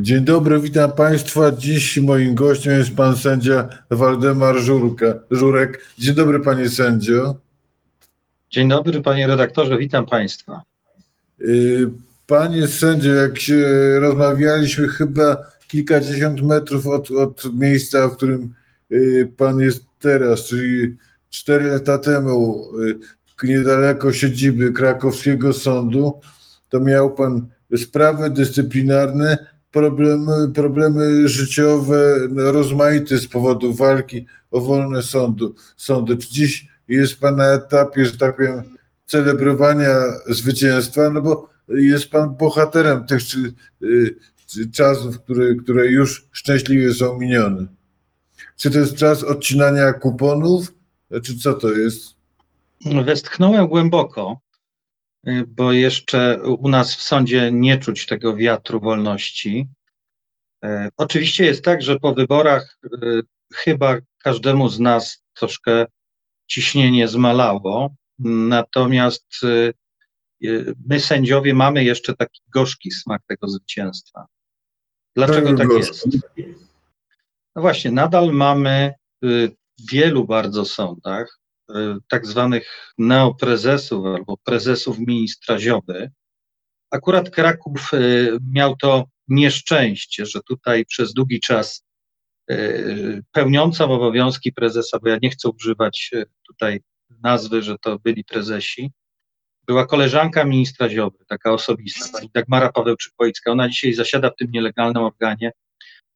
Dzień dobry, witam Państwa. Dziś moim gościem jest pan sędzia Waldemar Żurka, Żurek. Dzień dobry, panie sędzio. Dzień dobry, panie redaktorze, witam Państwa. Y, panie sędzio, jak się rozmawialiśmy chyba kilkadziesiąt metrów od, od miejsca, w którym y, pan jest teraz, czyli cztery lata temu, y, niedaleko siedziby krakowskiego sądu, to miał pan sprawy dyscyplinarne, problemy, problemy życiowe no, rozmaite z powodu walki o wolne sądu, sądy. Czy dziś jest pan na etapie, że tak powiem, celebrowania zwycięstwa, no bo jest pan bohaterem tych czy, y, czasów, które, które już szczęśliwie są minione. Czy to jest czas odcinania kuponów, czy co to jest? Westchnąłem głęboko, bo jeszcze u nas w sądzie nie czuć tego wiatru wolności. Y, oczywiście jest tak, że po wyborach chyba każdemu z nas troszkę ciśnienie zmalało, natomiast my sędziowie mamy jeszcze taki gorzki smak tego zwycięstwa. Dlaczego tak jest? No właśnie, nadal mamy w wielu bardzo sądach tak zwanych neoprezesów albo prezesów ministra Zioby. Akurat Kraków miał to nieszczęście, że tutaj przez długi czas pełniąca obowiązki prezesa, bo ja nie chcę używać tutaj nazwy, że to byli prezesi, była koleżanka ministra Ziobry, taka osobista, pani Dagmara Pawełczyk-Wojcka. Ona dzisiaj zasiada w tym nielegalnym organie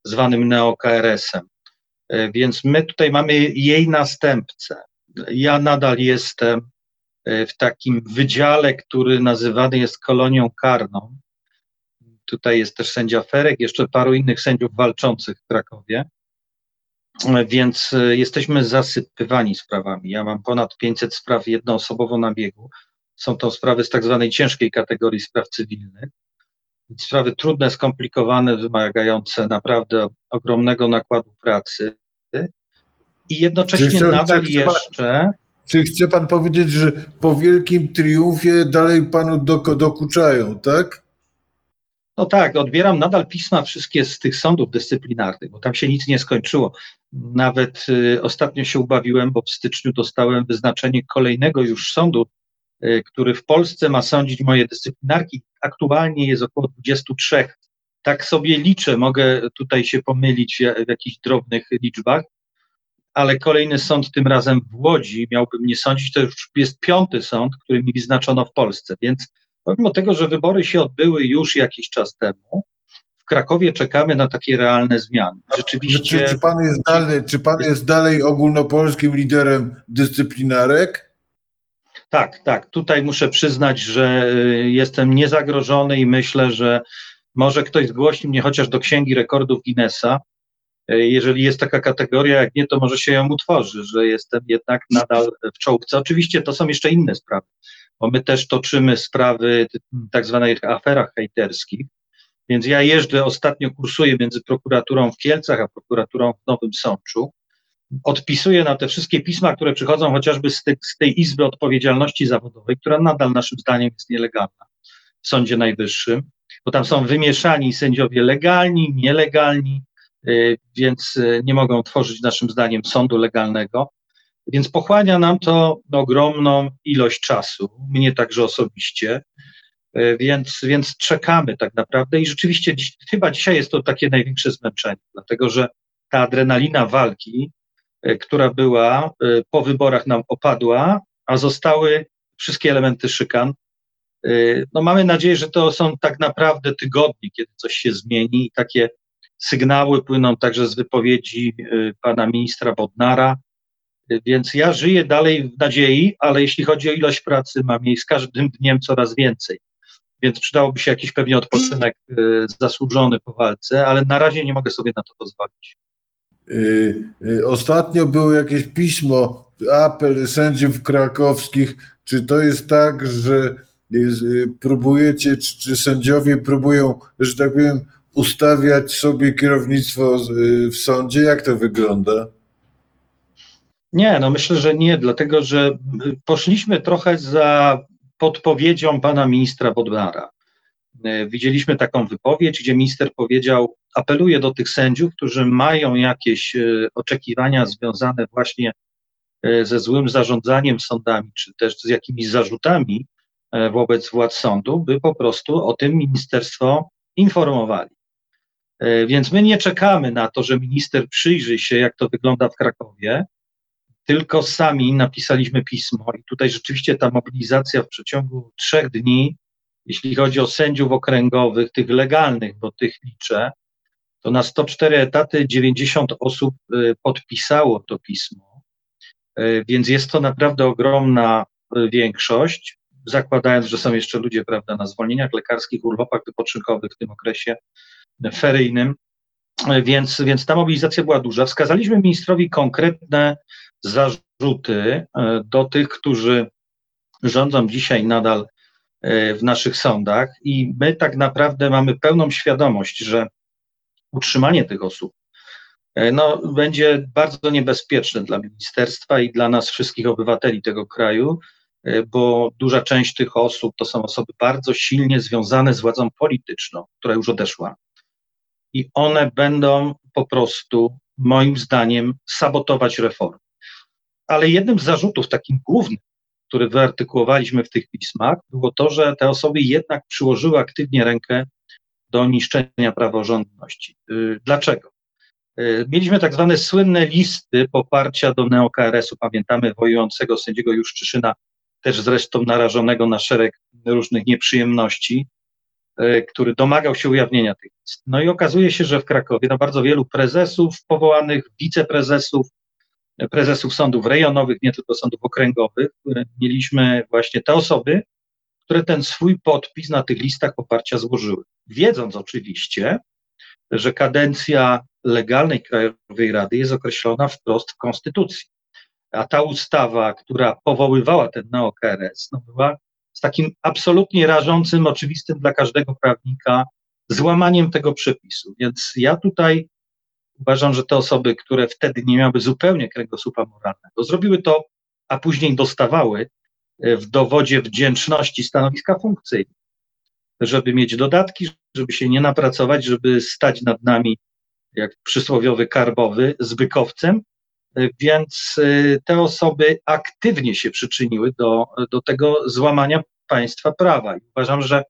zwanym neo-KRS-em. E, więc my tutaj mamy jej następcę. Ja nadal jestem e, w takim wydziale, który nazywany jest kolonią karną. Tutaj jest też sędzia Ferek, jeszcze paru innych sędziów walczących w Krakowie. E, więc jesteśmy zasypywani sprawami. Ja mam ponad 500 spraw jednoosobowo na biegu. Są to sprawy z tak zwanej ciężkiej kategorii spraw cywilnych. Sprawy trudne, skomplikowane, wymagające naprawdę ogromnego nakładu pracy. I jednocześnie nadal jeszcze. Czy chce pan powiedzieć, że po wielkim triumfie dalej panu dokuczają, tak? No tak, odbieram nadal pisma wszystkie z tych sądów dyscyplinarnych, bo tam się nic nie skończyło. Nawet y, ostatnio się ubawiłem, bo w styczniu dostałem wyznaczenie kolejnego już sądu Y, który w Polsce ma sądzić moje dyscyplinarki. Aktualnie jest około 23. Tak sobie liczę, mogę tutaj się pomylić w jakichś drobnych liczbach, ale kolejny sąd tym razem w Łodzi miałby mnie sądzić, to już jest piąty sąd, który mi wyznaczono w Polsce, więc pomimo tego, że wybory się odbyły już jakiś czas temu, w Krakowie czekamy na takie realne zmiany. Rzeczywiście. Czy, czy, pan, jest dalej, czy pan jest dalej ogólnopolskim liderem dyscyplinarek? Tak, tak. Tutaj muszę przyznać, że y, jestem niezagrożony i myślę, że może ktoś zgłosi mnie chociaż do Księgi Rekordów Guinnessa. Y, jeżeli jest taka kategoria, jak nie, to może się ją utworzy, że jestem jednak nadal w czołówce. Oczywiście to są jeszcze inne sprawy, bo my też toczymy sprawy tak zwanych aferach hejterskich. Więc ja jeżdżę, ostatnio kursuję między prokuraturą w Kielcach a prokuraturą w Nowym Sączu odpisuje na te wszystkie pisma, które przychodzą chociażby z, z tej Izby Odpowiedzialności Zawodowej, która nadal naszym zdaniem jest nielegalna w Sądzie Najwyższym, bo tam są wymieszani sędziowie legalni, nielegalni, więc y, nie mogą tworzyć naszym zdaniem sądu legalnego. Więc pochłania nam to ogromną ilość czasu, mnie także osobiście, y, więc, więc czekamy tak naprawdę i rzeczywiście dziś, chyba dzisiaj jest to takie największe zmęczenie, dlatego że ta adrenalina walki która była po wyborach nam opadła, a zostały wszystkie elementy szykan. No mamy nadzieję, że to są tak naprawdę tygodnie, kiedy coś się zmieni i takie sygnały płyną także z wypowiedzi pana ministra Bodnara, więc ja żyję dalej w nadziei, ale jeśli chodzi o ilość pracy, mam jej z każdym dniem coraz więcej. Więc przydałoby się jakiś pewnie odpoczynek zasłużony po walce, ale na razie nie mogę sobie na to pozwolić. Y, y, ostatnio było jakieś pismo, apel sędziów krakowskich. Czy to jest tak, że y, próbujecie, czy, czy sędziowie próbują, że tak powiem, ustawiać sobie kierownictwo w sądzie? Jak to wygląda? Nie, no myślę, że nie, dlatego że poszliśmy trochę za podpowiedzią pana ministra Bodnara. Widzieliśmy taką wypowiedź, gdzie minister powiedział, apeluje do tych sędziów, którzy mają jakieś oczekiwania związane właśnie ze złym zarządzaniem sądami, czy też z jakimiś zarzutami wobec władz sądu, by po prostu o tym ministerstwo informowali. E, więc my nie czekamy na to, że minister przyjrzy się, jak to wygląda w Krakowie, tylko sami napisaliśmy pismo i tutaj rzeczywiście ta mobilizacja w przeciągu trzech dni, jeśli chodzi o sędziów okręgowych, tych legalnych, bo tych liczę, to na 104 etaty 90 osób e, podpisało to pismo, e, więc jest to naprawdę ogromna większość, zakładając, że są jeszcze ludzie, prawda, na zwolnieniach lekarskich, urlopach wypoczynkowych w tym okresie, feryjnym, więc, więc ta mobilizacja była duża. Wskazaliśmy ministrowi konkretne zarzuty e, do tych, którzy rządzą dzisiaj nadal e, w naszych sądach i my tak naprawdę mamy pełną świadomość, że utrzymanie tych osób e, no, będzie bardzo niebezpieczne dla ministerstwa i dla nas wszystkich obywateli tego kraju, bo duża część tych osób to są osoby bardzo silnie związane z władzą polityczną, która już odeszła i one będą po prostu, moim zdaniem, sabotować reformy. Ale jednym z zarzutów, takim głównym, który wyartykułowaliśmy w tych pismach, było to, że te osoby jednak przyłożyły aktywnie rękę do niszczenia praworządności. Y, dlaczego? Y, mieliśmy tak zwane słynne listy poparcia do neokRS-u. Pamiętamy wojującego sędziego Juszczyszyna, też zresztą narażonego na szereg różnych nieprzyjemności. E, który domagał się ujawnienia tych list. No i okazuje się, że w Krakowie no bardzo wielu prezesów powołanych, wiceprezesów, prezesów sądów rejonowych, nie tylko sądów okręgowych, mieliśmy właśnie te osoby, które ten swój podpis na tych listach poparcia złożyły. Wiedząc oczywiście, że kadencja legalnej Krajowej Rady jest określona wprost w Konstytucji. A ta ustawa, która powoływała ten NeoKRS, no była takim absolutnie rażącym, oczywistym dla każdego prawnika złamaniem tego przepisu. Więc ja tutaj uważam, że te osoby, które wtedy nie miały zupełnie kręgosłupa moralnego, zrobiły to, a później dostawały e, w dowodzie wdzięczności stanowiska funkcyjne, żeby mieć dodatki, żeby się nie napracować, żeby stać nad nami jak przysłowiowy karbowy z bykowcem, e, więc e, te osoby aktywnie się przyczyniły do, do tego złamania państwa prawa. I uważam, że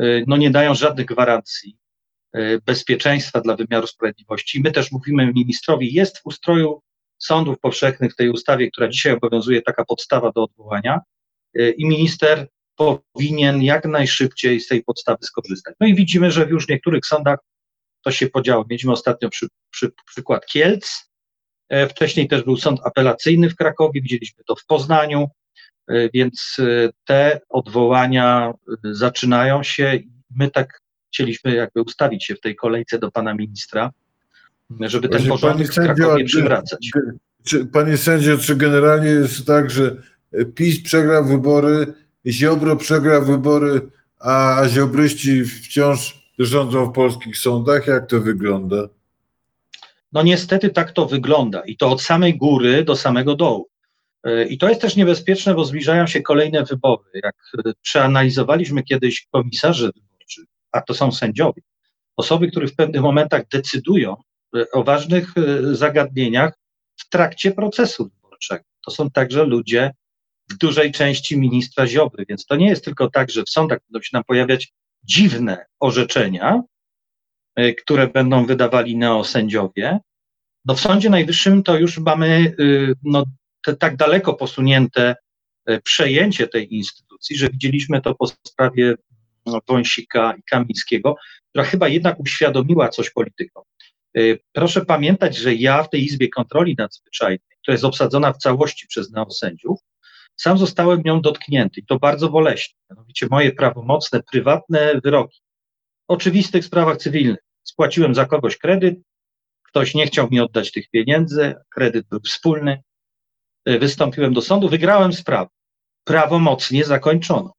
y, no nie dają żadnych gwarancji y, bezpieczeństwa dla wymiaru sprawiedliwości. My też mówimy ministrowi, jest w ustroju sądów powszechnych w tej ustawie, która dzisiaj obowiązuje, taka podstawa do odwołania y, i minister powinien jak najszybciej z tej podstawy skorzystać. No i widzimy, że już w niektórych sądach to się podziało. Mieliśmy ostatnio przy, przy, przykład Kielc, e, wcześniej też był sąd apelacyjny w Krakowie, widzieliśmy to w Poznaniu, więc e, te odwołania e, zaczynają się i my tak chcieliśmy jakby ustawić się w tej kolejce do pana ministra, żeby ten porządek w Krakowie przywracać. Czy, panie sędzio, czy generalnie jest tak, że PiS przegrał wybory, Ziobro przegrał wybory, a ziobryści wciąż rządzą w polskich sądach? Jak to wygląda? No niestety tak to wygląda i to od samej góry do samego dołu. E, I to jest też niebezpieczne, bo zbliżają się kolejne wybory. Jak e, przeanalizowaliśmy kiedyś komisarzy wyborczych, a to są sędziowie, osoby, które w pewnych momentach decydują e, o ważnych zagadnieniach w trakcie procesu wyborczego. To są także ludzie w dużej części ministra Ziobry, więc to nie jest tylko tak, że w sądach będą się nam pojawiać dziwne orzeczenia, które będą wydawali neosędziowie. No w Sądzie Najwyższym to już mamy no, te tak daleko posunięte e, przejęcie tej instytucji, że widzieliśmy to po sprawie no, Wąsika i Kamińskiego, która chyba jednak uświadomiła coś politykom. E, proszę pamiętać, że ja w tej Izbie Kontroli Nadzwyczajnej, która jest obsadzona w całości przez neosędziów, sam zostałem nią dotknięty i to bardzo boleśnie. Mianowicie moje prawomocne, prywatne wyroki. W oczywistych sprawach cywilnych. Spłaciłem za kogoś kredyt, ktoś nie chciał mi oddać tych pieniędzy, kredyt był wspólny, wystąpiłem do sądu, wygrałem sprawę. Prawomocnie zakończono.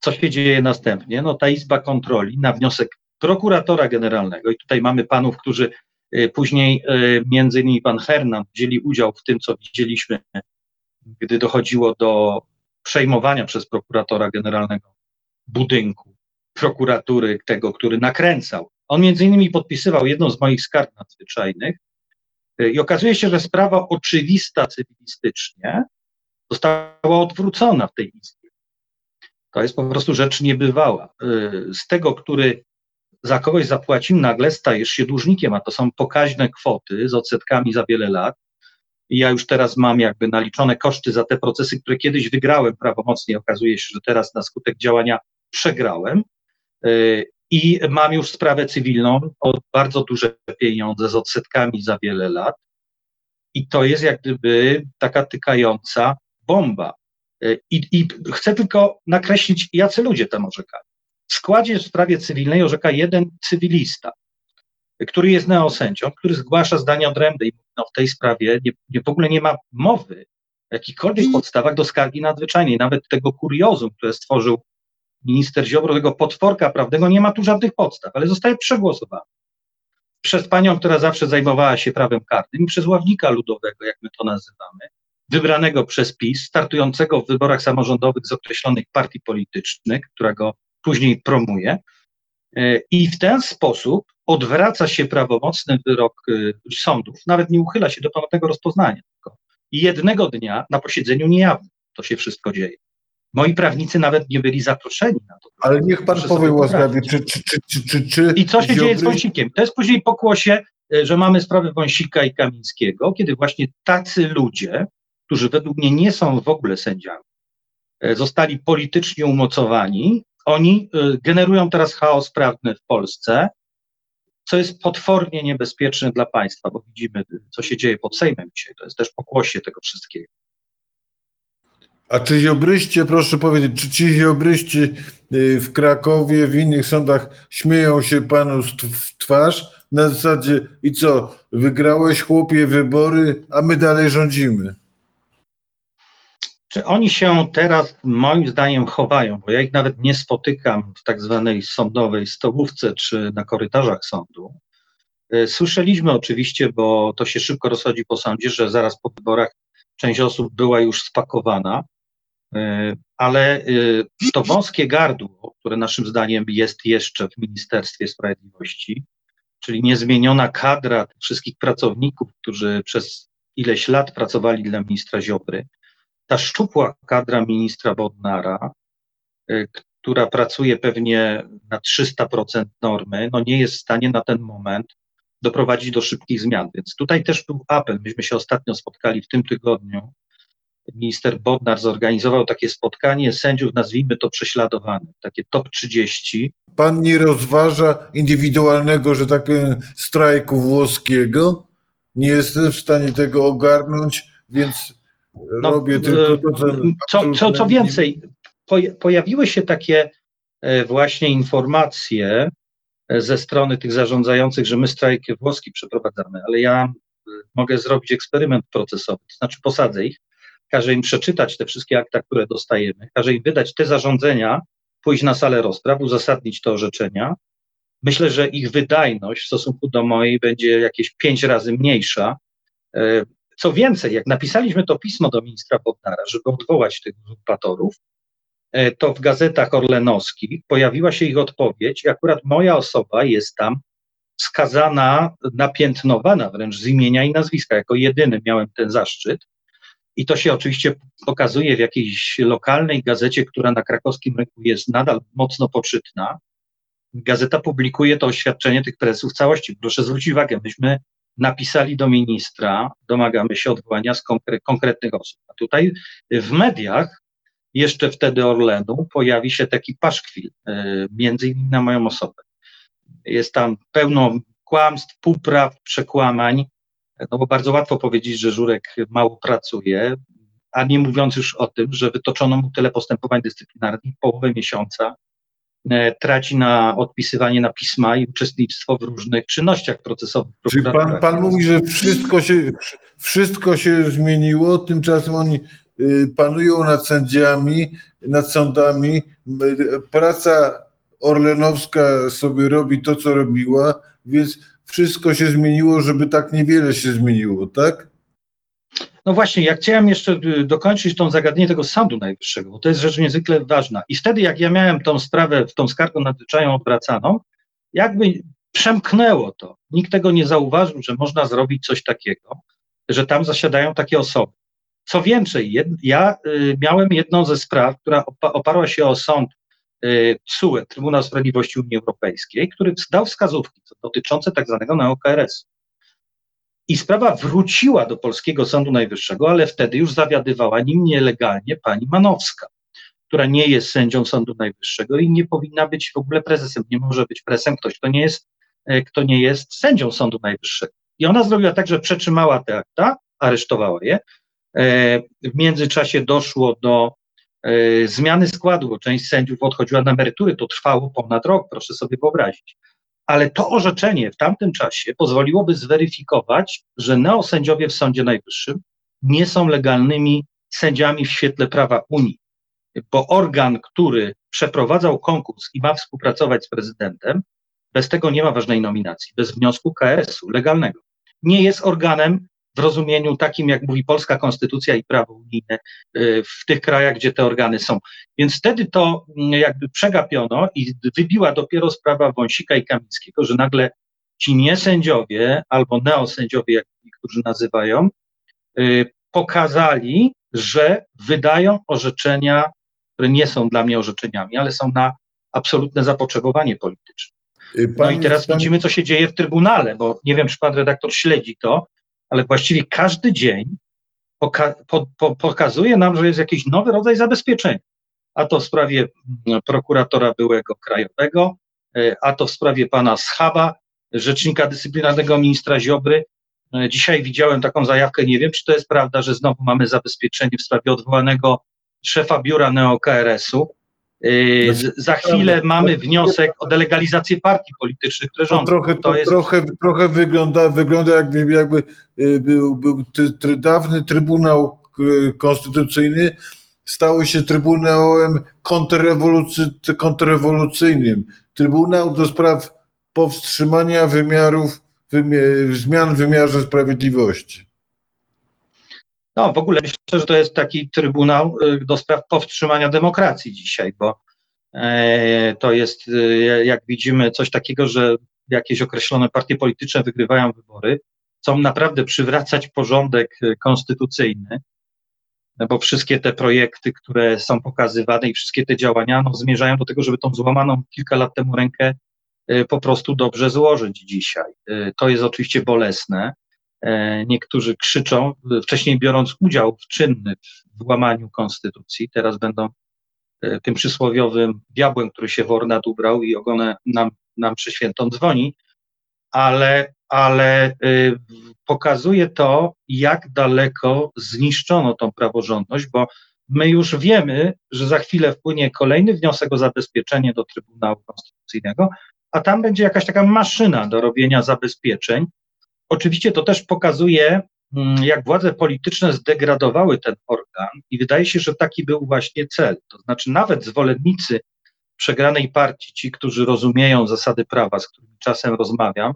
Co się dzieje następnie? No ta Izba Kontroli na wniosek prokuratora generalnego, i tutaj mamy panów, którzy e, później, e, między innymi pan Hernan, wzięli udział w tym, co widzieliśmy, gdy dochodziło do przejmowania przez prokuratora generalnego budynku prokuratury, tego, który nakręcał. On między innymi podpisywał jedną z moich skarg nadzwyczajnych i okazuje się, że sprawa oczywista cywilistycznie została odwrócona w tej izbie. To jest po prostu rzecz niebywała. Y, z tego, który za kogoś zapłacił, nagle stajesz się dłużnikiem, a to są pokaźne kwoty z odsetkami za wiele lat. I ja już teraz mam jakby naliczone koszty za te procesy, które kiedyś wygrałem prawomocnie. Okazuje się, że teraz na skutek działania przegrałem. I mam już sprawę cywilną o bardzo duże pieniądze z odsetkami za wiele lat. I to jest jak gdyby taka tykająca bomba. I, I, chcę tylko nakreślić, jacy ludzie tam orzekają. W składzie w sprawie cywilnej orzeka jeden cywilista, który jest neosędzią, który zgłasza zdania odrębne i no, w tej sprawie nie, nie, w ogóle nie ma mowy o jakichkolwiek podstawach do skargi nadzwyczajnej. Nawet tego kuriozum, które stworzył minister Ziobro, tego potworka prawnego, nie ma tu żadnych podstaw, ale zostaje przegłosowany przez panią, która zawsze zajmowała się prawem karnym przez ławnika ludowego, jak my to nazywamy, wybranego przez PiS, startującego w wyborach samorządowych z określonych partii politycznych, którego później promuje. I w ten sposób odwraca się prawomocny wyrok e, sądów, nawet nie uchyla się do ponownego rozpoznania. Tylko jednego dnia na posiedzeniu niejawnym to się wszystko dzieje. Moi prawnicy nawet nie byli zaproszeni na to. Ale niech pan powie łaskawie, czy, czy, czy, czy, czy, I co się dzieje z Wąsikiem? To jest później pokłosie, e, że mamy sprawę Wąsika i Kamińskiego, kiedy właśnie tacy ludzie, którzy według mnie nie są w ogóle sędziami, zostali politycznie umocowani oni y, generują teraz chaos prawny w Polsce, co jest potwornie niebezpieczne dla państwa, bo widzimy, co się dzieje pod Sejmem dzisiaj. To jest też pokłosie tego wszystkiego. A czy ziobryście, proszę powiedzieć, czy ci ziobryści y, w Krakowie, w innych sądach śmieją się panu w twarz na zasadzie i co, wygrałeś chłopie wybory, a my dalej rządzimy? Czy oni się teraz, moim zdaniem, chowają, bo ja ich nawet nie spotykam w tak zwanej sądowej stołówce czy na korytarzach sądu. E, słyszeliśmy oczywiście, bo to się szybko rozchodzi po sądzie, że zaraz po wyborach część osób była już spakowana, ale e, to wąskie gardło, które naszym zdaniem jest jeszcze w Ministerstwie Sprawiedliwości, czyli niezmieniona kadra wszystkich pracowników, którzy przez ileś lat pracowali dla ministra Ziobry, ta szczupła kadra ministra Bodnara, y, która pracuje pewnie na 300% normy, no nie jest w stanie na ten moment doprowadzić do szybkich zmian. Więc tutaj też był apel. Myśmy się ostatnio spotkali w tym tygodniu. Minister Bodnar zorganizował takie spotkanie sędziów, nazwijmy to prześladowanych, takie top 30. Pan nie rozważa indywidualnego, że tak powiem, strajku włoskiego? Nie jestem w stanie tego ogarnąć, więc no, robię tylko to, co... Co, co, co więcej, pojawiły się takie e, właśnie informacje e, ze strony tych zarządzających, że my strajk włoski przeprowadzamy, ale ja e, mogę zrobić eksperyment procesowy, to znaczy posadzę ich, każę im przeczytać te wszystkie akta, które dostajemy, każę im wydać te zarządzenia, pójść na salę rozpraw, uzasadnić te orzeczenia. Myślę, że ich wydajność w stosunku do mojej będzie jakieś pięć razy mniejsza, co więcej, jak napisaliśmy to pismo do ministra Bodnara, żeby odwołać tych uzurpatorów, e, to w gazetach orlenowskich pojawiła się ich odpowiedź i akurat moja osoba jest tam skazana, napiętnowana wręcz z imienia i nazwiska. Jako jedyny miałem ten zaszczyt. I to się oczywiście pokazuje w jakiejś lokalnej gazecie, która na krakowskim rynku jest nadal mocno poczytna. Gazeta publikuje to oświadczenie tych prezesów w całości. Proszę zwrócić uwagę, myśmy napisali do ministra, domagamy się odwołania z konkre konkretnych osób. A tutaj w mediach, jeszcze wtedy Orlenu, pojawi się taki paszkwil, y, między innymi na moją osobę. Jest tam pełno kłamstw, półpraw, przekłamań, no bo bardzo łatwo powiedzieć, że Żurek mało pracuje, a nie mówiąc już o tym, że wytoczono mu tyle postępowań dyscyplinarnych, połowę miesiąca, E, traci na odpisywanie na pisma i uczestnictwo w różnych czynnościach procesowych. Czyli pan, pan mówi, że wszystko się, wszystko się zmieniło, tymczasem oni y, panują nad sędziami, nad sądami. Praca Orlenowska sobie robi to, co robiła, więc wszystko się zmieniło, żeby tak niewiele się zmieniło, tak? No właśnie, ja chciałem jeszcze y, dokończyć tą zagadnienie tego Sądu Najwyższego, bo to jest rzecz niezwykle ważna. I wtedy, jak ja miałem tą sprawę, tą skargę nadzwyczajną odwracaną, jakby przemknęło to. Nikt tego nie zauważył, że można zrobić coś takiego, że tam zasiadają takie osoby. Co więcej, jed, ja y, miałem jedną ze spraw, która opa oparła się o sąd TSUE, Trybunał Sprawiedliwości Unii Europejskiej, który dał wskazówki dotyczące tak zwanego neokRS. I sprawa wróciła do Polskiego Sądu Najwyższego, ale wtedy już zawiadywała nim nielegalnie pani Manowska, która nie jest sędzią Sądu Najwyższego i nie powinna być w ogóle prezesem. Nie może być presem ktoś, kto nie jest, e, kto nie jest sędzią Sądu Najwyższego. I ona zrobiła tak, że przetrzymała te akta, aresztowała je. E, w międzyczasie doszło do zmiany składu, bo część sędziów odchodziła na emerytury. To trwało ponad rok, proszę sobie wyobrazić ale to orzeczenie w tamtym czasie pozwoliłoby zweryfikować, że neosędziowie w Sądzie Najwyższym nie są legalnymi sędziami w świetle prawa Unii, bo organ, który przeprowadzał konkurs i ma współpracować z prezydentem, bez tego nie ma ważnej nominacji, bez wniosku KRS-u legalnego. Nie jest organem w rozumieniu takim, jak mówi polska konstytucja i prawo unijne y, w tych krajach, gdzie te organy są. Więc wtedy to mm, jakby przegapiono i wybiła dopiero sprawa Wąsika i Kamińskiego, że nagle ci niesędziowie albo neosędziowie, jak niektórzy nazywają, y, pokazali, że wydają orzeczenia, które nie są dla mnie orzeczeniami, ale są na absolutne zapotrzebowanie polityczne. Y, no i teraz widzimy, co się dzieje w Trybunale, bo nie wiem, czy pan redaktor śledzi to, ale właściwie każdy dzień poka po, po, pokazuje nam, że jest jakiś nowy rodzaj zabezpieczenia. A to w sprawie mm, prokuratora byłego krajowego, e, a to w sprawie pana Schaba, rzecznika dyscyplinarnego ministra Ziobry. E, dzisiaj widziałem taką zajawkę, nie wiem, czy to jest prawda, że znowu mamy zabezpieczenie w sprawie odwołanego szefa biura NeoKRS-u. Yy, za chwilę mamy wniosek o delegalizację partii politycznych, które rządzą. trochę, to jest... trochę, trochę wygląda, wygląda jakby, jakby yy, był, był ty, dawny Trybunał yy, Konstytucyjny, stało się Trybunałem kontrrewolucy, kontrrewolucyjnym. Trybunał do spraw powstrzymania wymiarów, zmian w wymiarze sprawiedliwości. No, w ogóle myślę, że to jest taki trybunał do spraw powstrzymania demokracji dzisiaj, bo to jest, y, jak widzimy, coś takiego, że jakieś określone partie polityczne wygrywają wybory, chcą naprawdę przywracać porządek y, konstytucyjny, no bo wszystkie te projekty, które są pokazywane i wszystkie te działania no, zmierzają do tego, żeby tą złamaną kilka lat temu rękę po prostu dobrze złożyć dzisiaj. To jest oczywiście bolesne, E, niektórzy krzyczą, wcześniej biorąc udział w czynnym w łamaniu konstytucji, teraz będą e, tym przysłowiowym diabłem, który się w ubrał i ogonę nam, nam przy świętą dzwoni, ale, ale y, pokazuje to, jak daleko zniszczono tą praworządność, bo my już wiemy, że za chwilę wpłynie kolejny wniosek o zabezpieczenie do Trybunału Konstytucyjnego, a tam będzie jakaś taka maszyna do robienia zabezpieczeń, Oczywiście to też pokazuje, jak władze polityczne zdegradowały ten organ i wydaje się, że taki był właśnie cel. To znaczy nawet zwolennicy przegranej partii, ci, którzy rozumieją zasady prawa, z którymi czasem rozmawiam,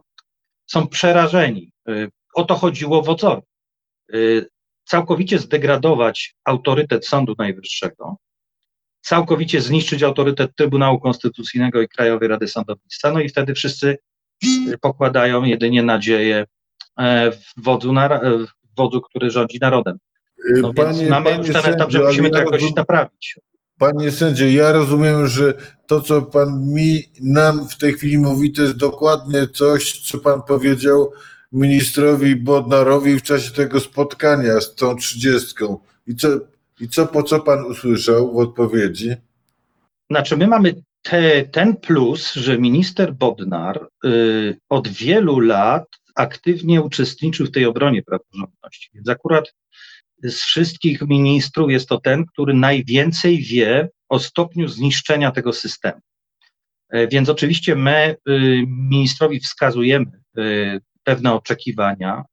są przerażeni. Y, o to chodziło wodzowi. Y, całkowicie zdegradować autorytet Sądu Najwyższego, całkowicie zniszczyć autorytet Trybunału Konstytucyjnego i Krajowej Rady Sądownictwa, no i wtedy wszyscy pokładają jedynie nadzieję wodzu, na, e, w wodzu który rządzi narodem. No panie, więc mamy już ten sędzio, etap, że musimy to jakoś naprawić. Panie sędzio, ja rozumiem, że to, co pan mi, nam w tej chwili mówi, to jest dokładnie coś, co pan powiedział ministrowi Bodnarowi w czasie tego spotkania z tą trzydziestką. I co, I co, po co pan usłyszał w odpowiedzi? Znaczy, my mamy te, ten plus, że minister Bodnar y, od wielu lat aktywnie uczestniczył w tej obronie praworządności. Więc akurat z wszystkich ministrów jest to ten, który najwięcej wie o stopniu zniszczenia tego systemu. E, więc oczywiście my y, ministrowi wskazujemy y, pewne oczekiwania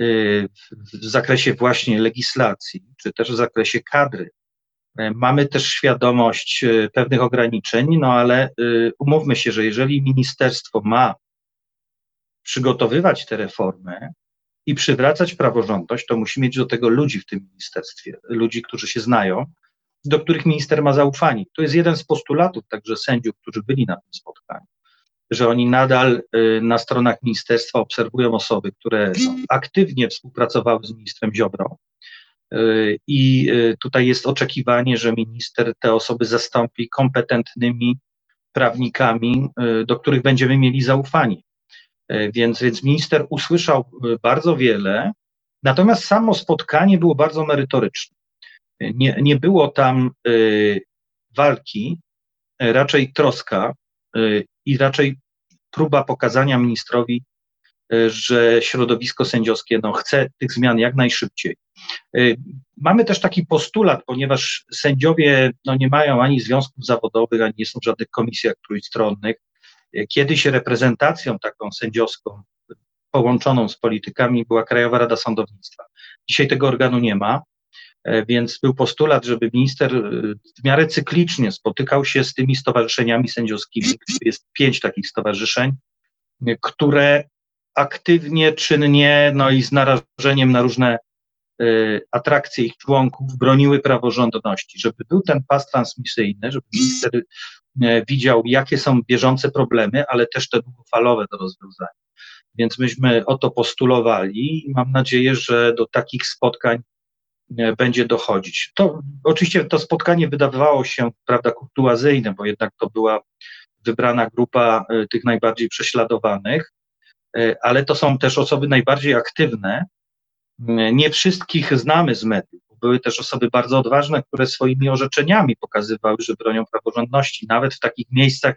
y, w zakresie właśnie legislacji, czy też w zakresie kadry. E, mamy też świadomość pewnych ograniczeń, no ale umówmy się, że jeżeli ministerstwo ma przygotowywać te reformy i przywracać praworządność, to musi mieć do tego ludzi w tym ministerstwie, ludzi, którzy się znają, do których minister ma zaufanie. To jest jeden z postulatów także sędziów, którzy byli na tym spotkaniu, że oni nadal y, na stronach ministerstwa obserwują osoby, które aktywnie współpracowały z ministrem Ziobrą. Y, I y, tutaj jest oczekiwanie, że minister te osoby zastąpi kompetentnymi prawnikami, do których będziemy mieli zaufanie. Więc, więc minister usłyszał bardzo wiele, natomiast samo spotkanie było bardzo merytoryczne. Nie, nie było tam y, walki, raczej troska i raczej próba pokazania ministrowi, że środowisko sędziowskie no, chce tych zmian jak najszybciej. Mamy też taki postulat, ponieważ sędziowie no, nie mają ani związków zawodowych, ani nie są w żadnych komisjach trójstronnych. Kiedyś reprezentacją taką sędziowską połączoną z politykami była Krajowa Rada Sądownictwa. Dzisiaj tego organu nie ma. E, więc był postulat, żeby minister e, w miarę cyklicznie spotykał się z tymi stowarzyszeniami sędziowskimi. Jest pięć takich stowarzyszeń, e, które aktywnie, czynnie, no i z narażeniem na różne atrakcje ich członków broniły praworządności, żeby był ten pas transmisyjny, żeby minister widział, jakie są bieżące problemy, ale też te długofalowe do rozwiązania. Więc myśmy o to postulowali i mam nadzieję, że do takich spotkań E, będzie dochodzić. To oczywiście to spotkanie wydawało się, prawda, kurtuazyjne, bo jednak to była wybrana grupa tych najbardziej prześladowanych, ale to są też osoby najbardziej aktywne. Nie wszystkich znamy z mediów. Były też osoby bardzo odważne, które swoimi orzeczeniami pokazywały, że bronią praworządności, nawet w takich miejscach,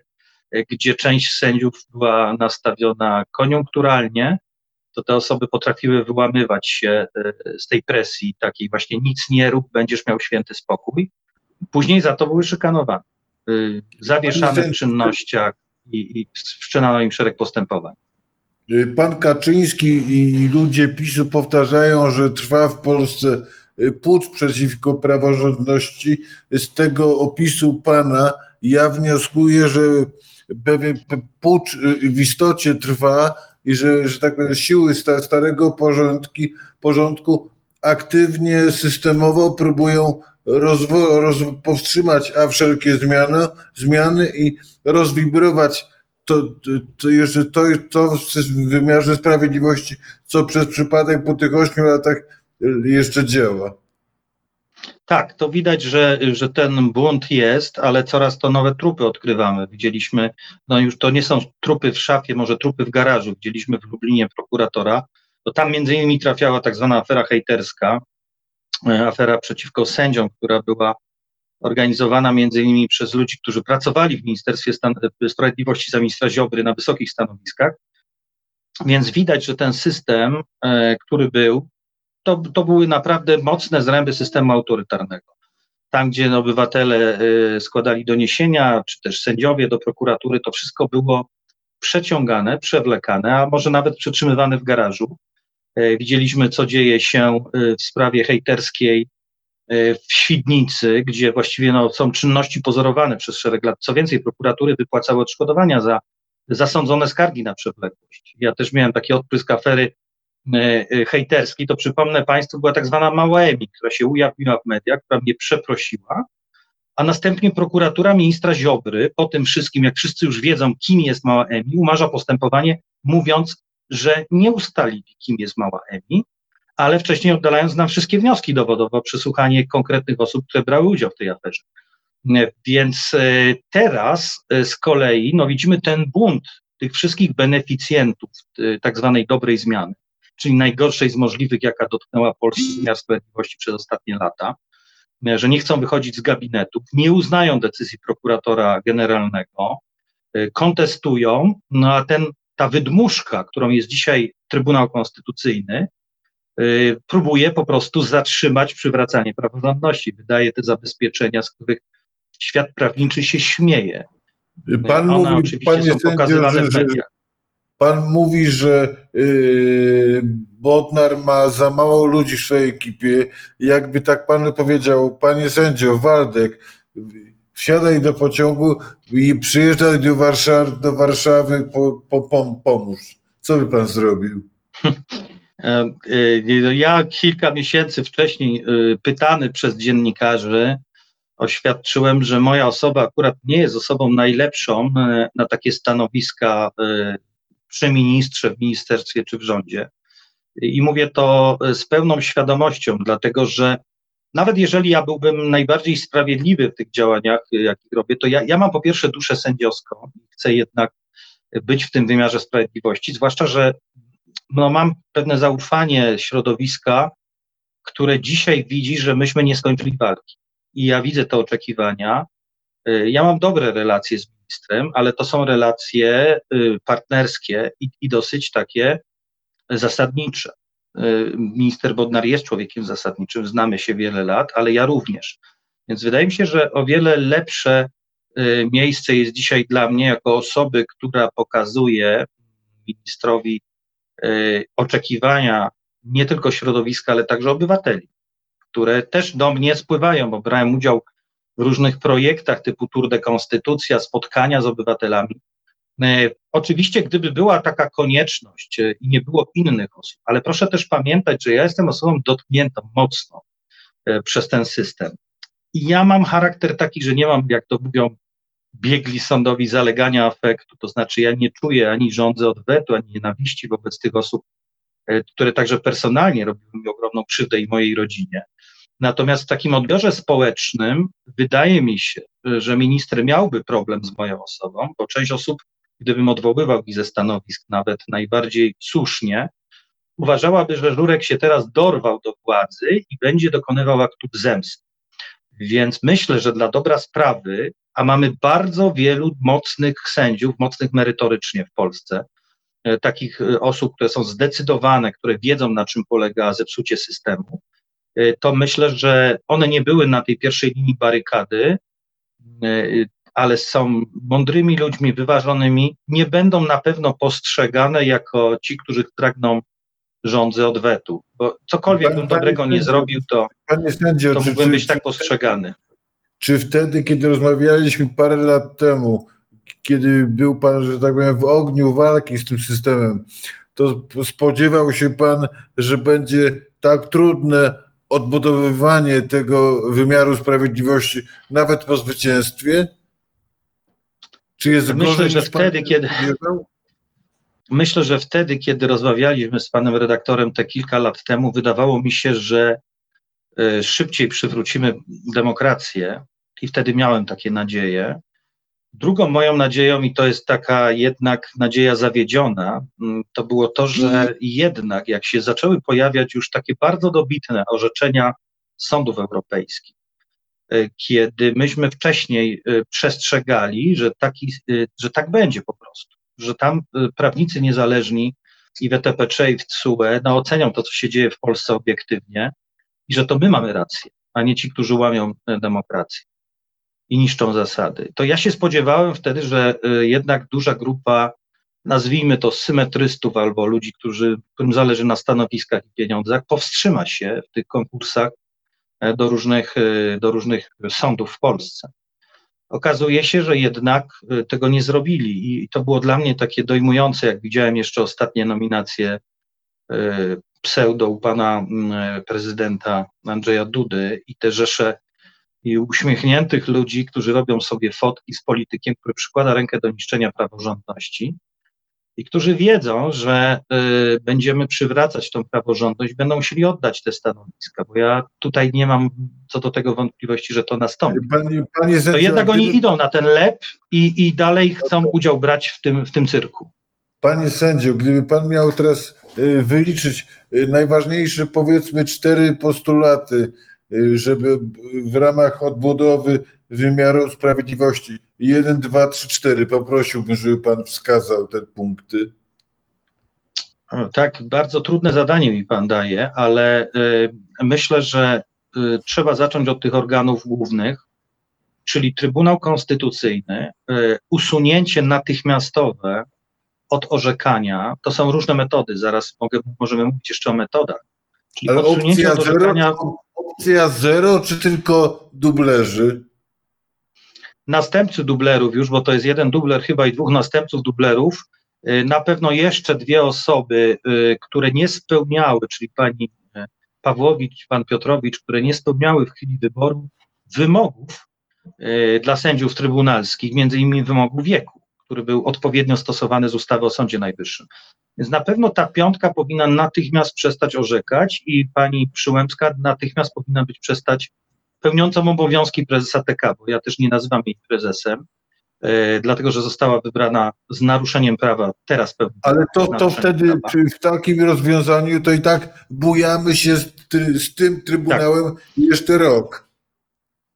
gdzie część sędziów była nastawiona koniunkturalnie, to te osoby potrafiły wyłamywać się e, z tej presji takiej właśnie nic nie rób, będziesz miał święty spokój. Później za to były szykanowane, y, zawieszane w czynnościach i, i wszczynano im szereg postępowań. Y, pan Kaczyński i ludzie PiSu powtarzają, że trwa w Polsce y, pucz przeciwko praworządności. Z tego opisu pana ja wnioskuję, że pewien pucz w istocie trwa, i że, że tak powiem, siły starego porządki, porządku aktywnie, systemowo próbują powstrzymać a wszelkie zmiany, zmiany i rozwibrować to, to jeszcze to, to w wymiarze sprawiedliwości, co przez przypadek po tych ośmiu latach jeszcze działa. Tak, to widać, że, że ten błąd jest, ale coraz to nowe trupy odkrywamy. Widzieliśmy, no już to nie są trupy w szafie, może trupy w garażu. Widzieliśmy w Lublinie prokuratora. To tam między innymi trafiała tak zwana afera hejterska, e, afera przeciwko sędziom, która była organizowana między innymi przez ludzi, którzy pracowali w Ministerstwie Stan Sprawiedliwości za ministra Ziobry na wysokich stanowiskach. Więc widać, że ten system, e, który był, to, to były naprawdę mocne zręby systemu autorytarnego. Tam, gdzie obywatele y, składali doniesienia, czy też sędziowie do prokuratury, to wszystko było przeciągane, przewlekane, a może nawet przetrzymywane w garażu. Y, widzieliśmy, co dzieje się w sprawie hejterskiej w Świdnicy, gdzie właściwie no, są czynności pozorowane przez szereg lat. Co więcej, prokuratury wypłacały odszkodowania za zasądzone skargi na przewlekłość. Ja też miałem taki odprysk afery E, e, hejterski, to przypomnę Państwu, była tak zwana mała Emi, która się ujawniła w mediach, która mnie przeprosiła, a następnie prokuratura ministra Ziobry, po tym wszystkim, jak wszyscy już wiedzą, kim jest mała Emi, umarza postępowanie, mówiąc, że nie ustalili, kim jest mała Emi, ale wcześniej oddalając nam wszystkie wnioski dowodowe przesłuchanie konkretnych osób, które brały udział w tej aferze. E, więc teraz z kolei no, widzimy ten bunt tych wszystkich beneficjentów tak zwanej dobrej zmiany, czyli najgorszej z możliwych, jaka dotknęła polski wymiar sprawiedliwości przez ostatnie lata, że nie chcą wychodzić z gabinetów, nie uznają decyzji prokuratora generalnego, kontestują, no a ten, ta wydmuszka, którą jest dzisiaj Trybunał Konstytucyjny, próbuje po prostu zatrzymać przywracanie praworządności. Wydaje te zabezpieczenia, z których świat prawniczy się śmieje. Pan One mówi, panie są pokazywane w mediach. Pan mówi, że yy, Bodnar ma za mało ludzi w swojej ekipie. Jakby tak pan powiedział, panie sędzio, Waldek, wsiadaj do pociągu i przyjeżdżaj do Warszawy, do Warszawy po, po, pomóż. Co by pan zrobił? E, e, Ja kilka miesięcy wcześniej e, pytany przez dziennikarzy oświadczyłem, że moja osoba akurat nie jest osobą najlepszą na takie stanowiska przy ministrze, w ministerstwie czy w rządzie. I mówię to z pełną świadomością, dlatego że nawet jeżeli ja byłbym najbardziej sprawiedliwy w tych działaniach, jakich robię, to ja, ja mam po pierwsze duszę sędziowską i chcę jednak być w tym wymiarze sprawiedliwości, zwłaszcza, że no, mam pewne zaufanie środowiska, które dzisiaj widzi, że myśmy nie skończyli walki. I ja widzę te oczekiwania. Y, Ja mam dobre relacje z ministrem, ale to są relacje y, partnerskie i, i dosyć takie zasadnicze. Y, Minister Bodnar jest człowiekiem zasadniczym, znamy się wiele lat, ale ja również. Więc wydaje mi się, że o wiele lepsze miejsce jest dzisiaj dla mnie jako osoby, która pokazuje ministrowi oczekiwania nie tylko środowiska, ale także obywateli, które też do mnie spływają, bo brałem udział w różnych projektach typu Tour de Konstytucja, spotkania z obywatelami. E, Oczywiście, gdyby była taka konieczność e, i nie było innych osób, ale proszę też pamiętać, że ja jestem osobą dotkniętą mocno przez ten system. I ja mam charakter taki, że nie mam, jak to mówią biegli sądowi, zalegania afektu, to znaczy ja nie czuję ani rządzę odwetu, ani nienawiści wobec tych osób, e, które także personalnie robiły mi ogromną krzywdę i mojej rodzinie. Natomiast w takim odbiorze społecznym wydaje mi się, że minister miałby problem z moją osobą, bo część osób, gdybym odwoływał ich ze stanowisk nawet najbardziej słusznie, uważałaby, że Żurek się teraz dorwał do władzy i będzie dokonywał aktów zemsty. Więc myślę, że dla dobra sprawy, a mamy bardzo wielu mocnych sędziów, mocnych merytorycznie w Polsce, e, takich e, osób, które są zdecydowane, które wiedzą, na czym polega zepsucie systemu, e, to myślę, że one nie były na tej pierwszej linii barykady, ale są mądrymi ludźmi, wyważonymi, nie będą na pewno postrzegane jako ci, którzy pragną rządzy odwetu. Bo cokolwiek Pan- bym dobrego nie zrobił, to, to mógłbym być tak postrzegany. Czy wtedy, kiedy rozmawialiśmy parę lat temu, kiedy był pan, że tak powiem, w ogniu walki z tym systemem, to spodziewał się pan, że będzie tak trudne odbudowywanie tego wymiaru sprawiedliwości nawet po zwycięstwie? Czy jest Myślę, gorzej że wtedy, kiedy-? Myślę, że wtedy, kiedy rozmawialiśmy z panem redaktorem te kilka lat temu, wydawało mi się, że e, szybciej przywrócimy demokrację i wtedy miałem takie nadzieje. Drugą moją nadzieją, i to jest taka jednak nadzieja zawiedziona, mm, to było to, że jednak jak się zaczęły pojawiać już takie bardzo dobitne orzeczenia sądów europejskich, e, kiedy myśmy wcześniej e, przestrzegali, że, taki, e, że tak będzie po prostu, że tam prawnicy niezależni i w ETPC i w TSUE no, ocenią to, co się dzieje w Polsce obiektywnie i że to my mamy rację, a nie ci, którzy łamią demokrację i niszczą zasady. To ja się spodziewałem wtedy, że e, jednak duża grupa, nazwijmy to symetrystów albo ludzi, którzy, którym zależy na stanowiskach i pieniądzach, powstrzyma się w tych konkursach e, do różnych, e, do różnych sądów w Polsce. Okazuje się, że jednak e, tego nie zrobili i to było dla mnie takie dojmujące, jak widziałem jeszcze ostatnie nominacje pseudo u pana mm, prezydenta Andrzeja Dudy i te rzesze i uśmiechniętych ludzi, którzy robią sobie fotki z politykiem, który przykłada rękę do niszczenia praworządności i którzy wiedzą, że y, będziemy przywracać tą praworządność, będą musieli oddać te stanowiska, bo ja tutaj nie mam co do tego wątpliwości, że to nastąpi. Panie, panie To jednak oni gdyby- idą na ten lep i, i dalej chcą udział brać w tym, w tym cyrku. Panie sędzio, gdyby pan miał teraz y, wyliczyć y, najważniejsze, powiedzmy, cztery postulaty, żeby w ramach odbudowy wymiaru sprawiedliwości, jeden, dwa, trzy, cztery, poprosiłbym, żeby pan wskazał te punkty. Tak, bardzo trudne zadanie mi pan daje, ale y, myślę, że y, trzeba zacząć od tych organów głównych, czyli Trybunał Konstytucyjny, y, usunięcie natychmiastowe od orzekania. To są różne metody, zaraz mogę, możemy mówić jeszcze o metodach. Czyli Ale opcja zero. Opcja zero, czy tylko dublerzy? następcy dublerów już, bo to jest jeden dubler chyba i dwóch następców dublerów, Y, Na pewno jeszcze dwie osoby, y, które nie spełniały, czyli pani y, Pawłowicz, pan Piotrowicz, które nie spełniały w chwili wyboru wymogów y, dla sędziów trybunalskich, między innymi wymogu wieku, który był odpowiednio stosowany z ustawy o Sądzie Najwyższym. Więc na pewno ta piątka powinna natychmiast przestać orzekać i pani Przyłębska natychmiast powinna być przestać pełniącą obowiązki prezesa TK, bo ja też nie nazywam jej prezesem, e, dlatego że została wybrana z naruszeniem prawa, teraz pewnie. Ale to, to wtedy w takim rozwiązaniu to i tak bujamy się z, z tym Trybunałem jeszcze rok.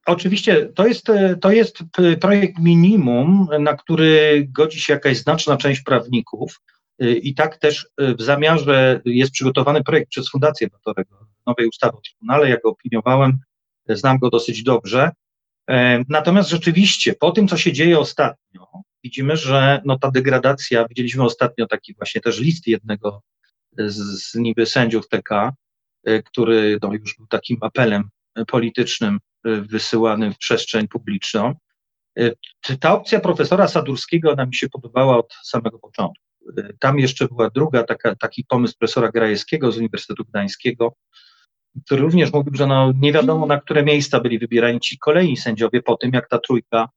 Oczywiście to jest, e, to jest p- projekt minimum, na który godzi się jakaś znaczna część prawników. E, I tak też e, w zamiarze jest przygotowany projekt przez Fundację Batorego, nowej ustawy o Trybunale. Ja go opiniowałem, e, znam go dosyć dobrze. Natomiast rzeczywiście, po tym, co się dzieje ostatnio, widzimy, że no, ta degradacja, widzieliśmy ostatnio taki właśnie też list jednego z, z niby sędziów TK, który no, już był takim apelem politycznym wysyłanym w przestrzeń publiczną. Ta opcja profesora Sadurskiego, ona mi się podobała od samego początku. Tam jeszcze była druga, taka, taki pomysł profesora Grajewskiego z Uniwersytetu Gdańskiego, który również mówił, że no nie wiadomo na które miejsca byli wybierani ci kolejni sędziowie po tym, jak ta trójka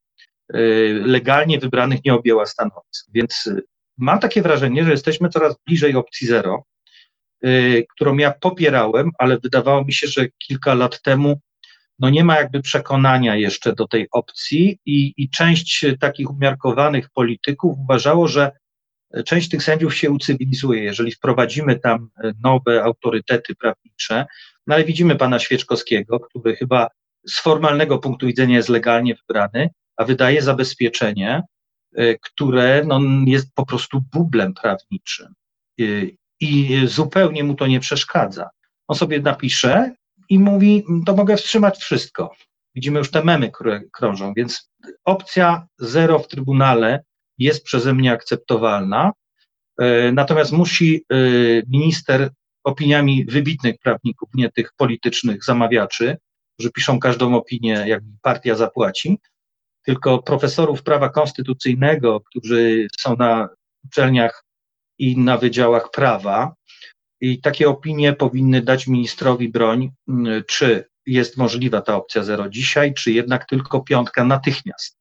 y, legalnie wybranych nie objęła stanowisk. Więc y, mam takie wrażenie, że jesteśmy coraz bliżej opcji zero, y, którą ja popierałem, ale wydawało mi się, że kilka lat temu no nie ma jakby przekonania jeszcze do tej opcji i, i część takich umiarkowanych polityków uważało, że część tych sędziów się ucywilizuje, jeżeli wprowadzimy tam e, nowe autorytety prawnicze, no ale widzimy pana Świeczkowskiego, który chyba z formalnego punktu widzenia jest legalnie wybrany, a wydaje zabezpieczenie, e, które no, jest po prostu bublem prawniczym E, i zupełnie mu to nie przeszkadza. On sobie napisze i mówi, to mogę wstrzymać wszystko. Widzimy już te memy, które krążą, więc opcja zero w Trybunale jest przeze mnie akceptowalna. E, Natomiast musi e, minister opiniami wybitnych prawników, nie tych politycznych zamawiaczy, którzy piszą każdą opinię, jak partia zapłaci, tylko profesorów prawa konstytucyjnego, którzy są na uczelniach i na wydziałach prawa. I takie opinie powinny dać ministrowi broń, czy jest możliwa ta opcja zero dzisiaj, czy jednak tylko piątka natychmiast.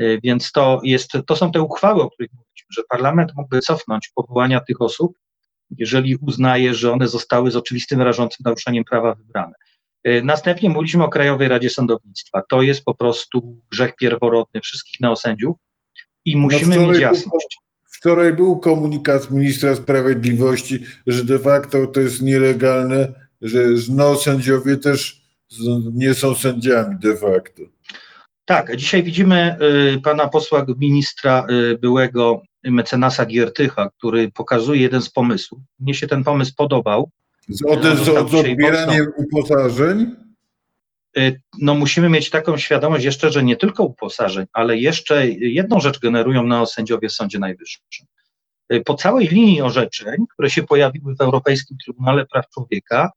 Y, Więc to, jest, to są te uchwały, o których mówiliśmy, że parlament mógłby cofnąć powołania tych osób, jeżeli uznaje, że one zostały z oczywistym, rażącym naruszeniem prawa wybrane. Y, Następnie mówiliśmy o Krajowej Radzie Sądownictwa. To jest po prostu grzech pierworodny wszystkich neosędziów i musimy wczoraj mieć jasność. Wczoraj był komunikat ministra sprawiedliwości, że de facto to jest nielegalne, że no sędziowie też nie są sędziami de facto. Tak, a dzisiaj widzimy y, pana posła ministra y, byłego mecenasa Giertycha, który pokazuje jeden z pomysłów. Mnie się ten pomysł podobał. Z, ode, z, z odbieraniem uposażeń? Y, No musimy mieć taką świadomość jeszcze, że nie tylko uposażeń, ale jeszcze jedną rzecz generują neosędziowie w Sądzie Najwyższym. Po całej linii orzeczeń, które się pojawiły w Europejskim Trybunale Praw Człowieka,